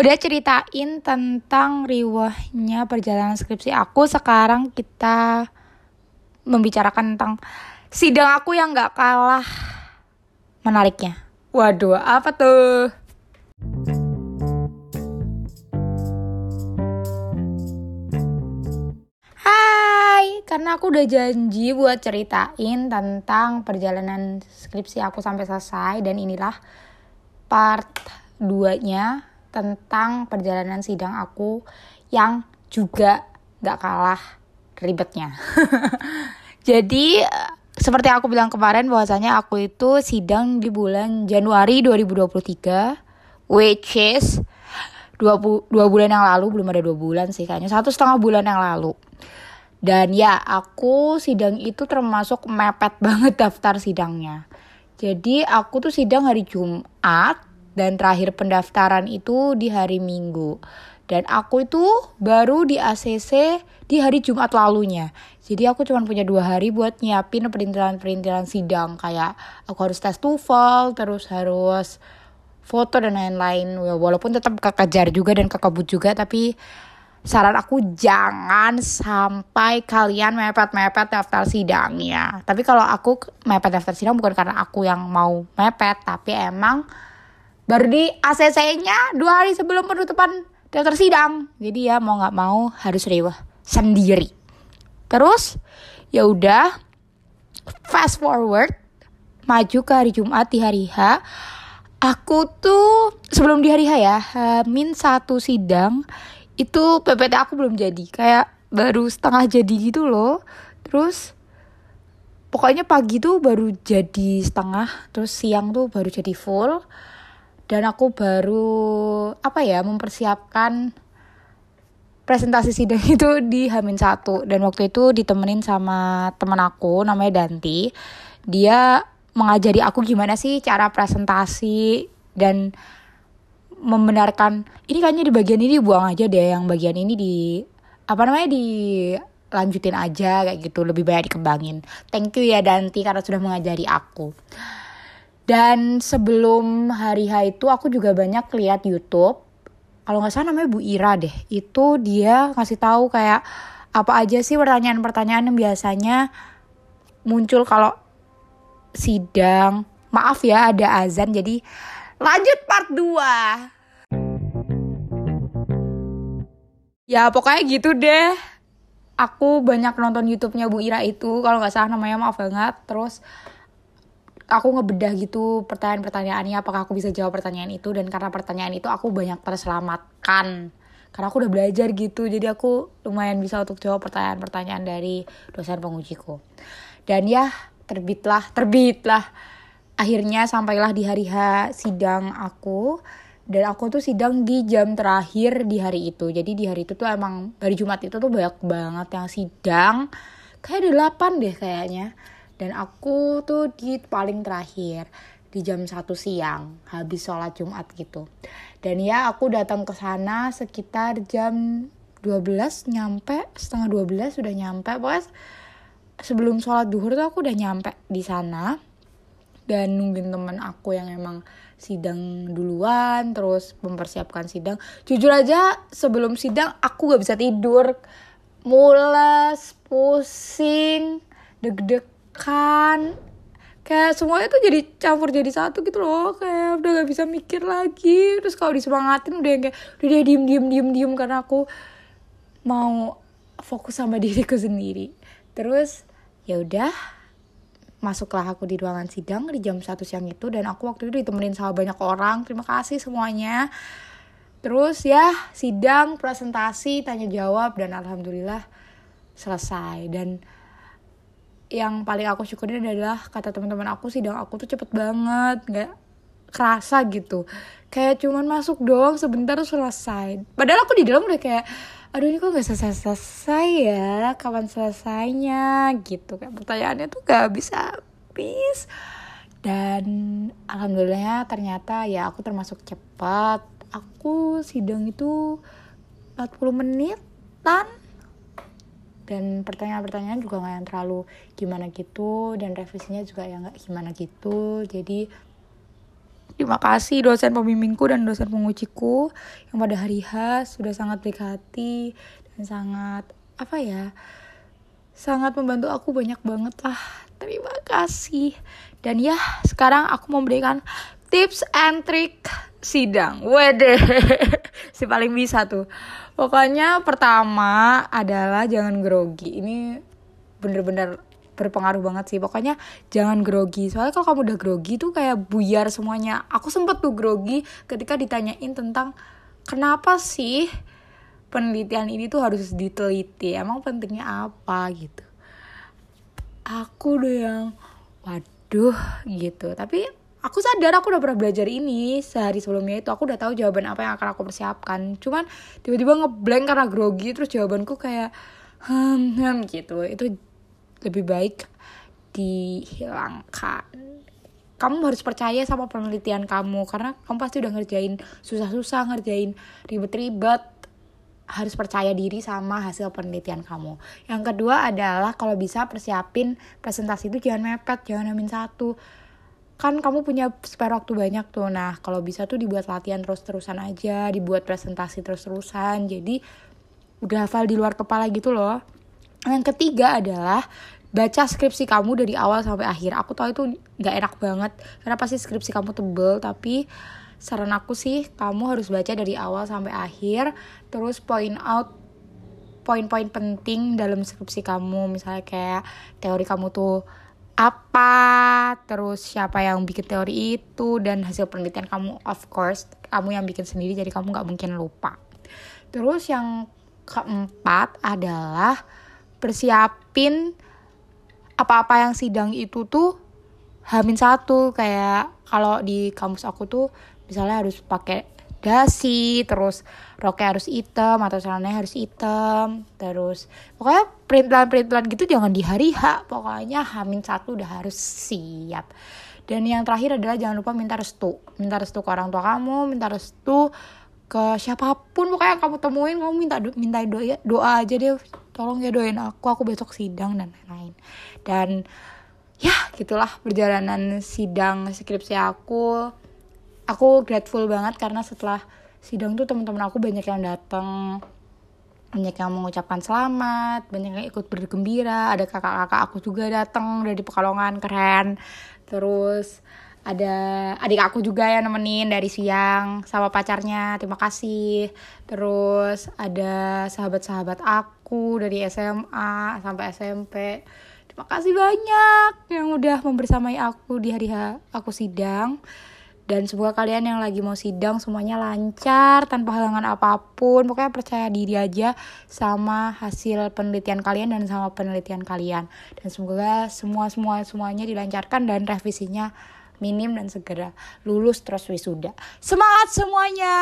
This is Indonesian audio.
udah ceritain tentang riwahnya perjalanan skripsi aku sekarang kita membicarakan tentang sidang aku yang gak kalah menariknya. Waduh apa tuh? Hai, karena aku udah janji buat ceritain tentang perjalanan skripsi aku sampai selesai dan inilah part 2-nya tentang perjalanan sidang aku yang juga gak kalah ribetnya. Jadi seperti aku bilang kemarin bahwasanya aku itu sidang di bulan Januari 2023 which is dua, bu dua bulan yang lalu belum ada dua bulan sih kayaknya satu setengah bulan yang lalu dan ya aku sidang itu termasuk mepet banget daftar sidangnya jadi aku tuh sidang hari Jumat dan terakhir pendaftaran itu di hari Minggu. Dan aku itu baru di ACC di hari Jumat lalunya. Jadi aku cuma punya dua hari buat nyiapin perintilan-perintilan sidang. Kayak aku harus tes TOEFL, terus harus foto dan lain-lain. Ya, walaupun tetap kekejar juga dan kekebut juga, tapi saran aku jangan sampai kalian mepet-mepet daftar sidangnya. Tapi kalau aku mepet daftar sidang bukan karena aku yang mau mepet, tapi emang baru di ACC-nya dua hari sebelum penutupan daftar sidang. Jadi ya mau nggak mau harus riwah sendiri. Terus ya udah fast forward maju ke hari Jumat di hari H. Aku tuh sebelum di hari H ya min satu sidang itu PPT aku belum jadi. Kayak baru setengah jadi gitu loh. Terus pokoknya pagi tuh baru jadi setengah terus siang tuh baru jadi full dan aku baru apa ya mempersiapkan presentasi sidang itu di Hamin satu. Dan waktu itu ditemenin sama teman aku namanya Danti. Dia mengajari aku gimana sih cara presentasi dan membenarkan ini kayaknya di bagian ini buang aja deh yang bagian ini di apa namanya di lanjutin aja kayak gitu. Lebih banyak dikembangin. Thank you ya Danti karena sudah mengajari aku dan sebelum hari H itu aku juga banyak lihat YouTube. Kalau nggak salah namanya Bu Ira deh. Itu dia ngasih tahu kayak apa aja sih pertanyaan-pertanyaan yang biasanya muncul kalau sidang. Maaf ya ada azan jadi lanjut part 2. Ya pokoknya gitu deh. Aku banyak nonton YouTube-nya Bu Ira itu. Kalau nggak salah namanya maaf banget. Terus aku ngebedah gitu pertanyaan-pertanyaannya apakah aku bisa jawab pertanyaan itu dan karena pertanyaan itu aku banyak terselamatkan. Karena aku udah belajar gitu jadi aku lumayan bisa untuk jawab pertanyaan-pertanyaan dari dosen pengujiku. Dan ya terbitlah terbitlah. Akhirnya sampailah di hari H sidang aku dan aku tuh sidang di jam terakhir di hari itu. Jadi di hari itu tuh emang hari Jumat itu tuh banyak banget yang sidang. Kayak delapan deh kayaknya dan aku tuh di paling terakhir di jam 1 siang habis sholat Jumat gitu. Dan ya aku datang ke sana sekitar jam 12 nyampe setengah 12 sudah nyampe. Pokoknya sebelum sholat duhur tuh aku udah nyampe di sana. Dan nungguin temen aku yang emang sidang duluan terus mempersiapkan sidang. Jujur aja sebelum sidang aku gak bisa tidur. Mules pusing deg-deg kan. Kayak semuanya tuh jadi campur jadi satu gitu loh. Kayak udah gak bisa mikir lagi. Terus kalau disemangatin udah yang kayak udah dia diem diem diem diem karena aku mau fokus sama diriku sendiri. Terus ya udah masuklah aku di ruangan sidang di jam satu siang itu dan aku waktu itu ditemenin sama banyak orang. Terima kasih semuanya. Terus ya sidang presentasi tanya jawab dan alhamdulillah selesai. Dan yang paling aku syukurin adalah kata teman-teman aku sidang aku tuh cepet banget nggak kerasa gitu. Kayak cuman masuk doang sebentar selesai. Padahal aku di dalam udah kayak aduh ini kok nggak selesai selesai ya? Kapan selesainya? Gitu. Kayak pertanyaannya tuh gak bisa habis. Dan alhamdulillahnya ternyata ya aku termasuk cepat. Aku sidang itu 40 menit dan pertanyaan-pertanyaan juga nggak yang terlalu gimana gitu dan revisinya juga yang nggak gimana gitu. Jadi Terima kasih dosen pembimbingku dan dosen pengujiku yang pada hari H sudah sangat baik hati dan sangat apa ya sangat membantu aku banyak banget lah. Terima kasih. Dan ya sekarang aku memberikan tips and trick sidang. Wede si paling bisa tuh. Pokoknya pertama adalah jangan grogi. Ini bener-bener berpengaruh banget sih. Pokoknya jangan grogi. Soalnya kalau kamu udah grogi tuh kayak buyar semuanya. Aku sempet tuh grogi ketika ditanyain tentang kenapa sih penelitian ini tuh harus diteliti? Emang pentingnya apa gitu? Aku udah yang waduh gitu. Tapi aku sadar aku udah pernah belajar ini sehari sebelumnya itu. Aku udah tahu jawaban apa yang akan aku persiapkan. Cuman tiba-tiba ngeblank karena grogi terus jawabanku kayak hmm, hmm gitu. Itu lebih baik dihilangkan. Kamu harus percaya sama penelitian kamu karena kamu pasti udah ngerjain susah-susah ngerjain ribet-ribet. Harus percaya diri sama hasil penelitian kamu. Yang kedua adalah kalau bisa persiapin presentasi itu jangan mepet, jangan amin satu. Kan kamu punya spare waktu banyak tuh. Nah, kalau bisa tuh dibuat latihan terus-terusan aja, dibuat presentasi terus-terusan. Jadi udah hafal di luar kepala gitu loh. Yang ketiga adalah baca skripsi kamu dari awal sampai akhir. Aku tahu itu nggak enak banget karena pasti skripsi kamu tebel tapi saran aku sih kamu harus baca dari awal sampai akhir terus point out poin-poin penting dalam skripsi kamu misalnya kayak teori kamu tuh apa terus siapa yang bikin teori itu dan hasil penelitian kamu of course kamu yang bikin sendiri jadi kamu nggak mungkin lupa. Terus yang keempat adalah persiapin apa-apa yang sidang itu tuh hamin satu kayak kalau di kampus aku tuh misalnya harus pakai dasi terus roknya harus hitam atau celananya harus hitam terus pokoknya perintilan-perintilan gitu jangan di hari H pokoknya hamin satu udah harus siap. Dan yang terakhir adalah jangan lupa minta restu minta restu ke orang tua kamu minta restu ke siapa pun pokoknya kamu temuin kamu minta minta doa doa aja deh tolong ya doain aku aku besok sidang dan lain-lain. Dan ya gitulah perjalanan sidang skripsi aku aku grateful banget karena setelah sidang tuh teman-teman aku banyak yang datang. Banyak yang mengucapkan selamat banyak yang ikut bergembira. Ada kakak-kakak aku juga datang dari Pekalongan keren. Terus ada adik aku juga yang nemenin dari siang sama pacarnya terima kasih. Terus ada sahabat-sahabat aku dari SMA sampai SMP terima kasih banyak yang udah membersamai aku di hari aku sidang dan semoga kalian yang lagi mau sidang semuanya lancar tanpa halangan apa pun pokoknya percaya diri aja sama hasil penelitian kalian dan sama penelitian kalian dan semoga semua semua semuanya dilancarkan dan revisinya minim dan segera lulus terus wisuda. Semangat semuanya!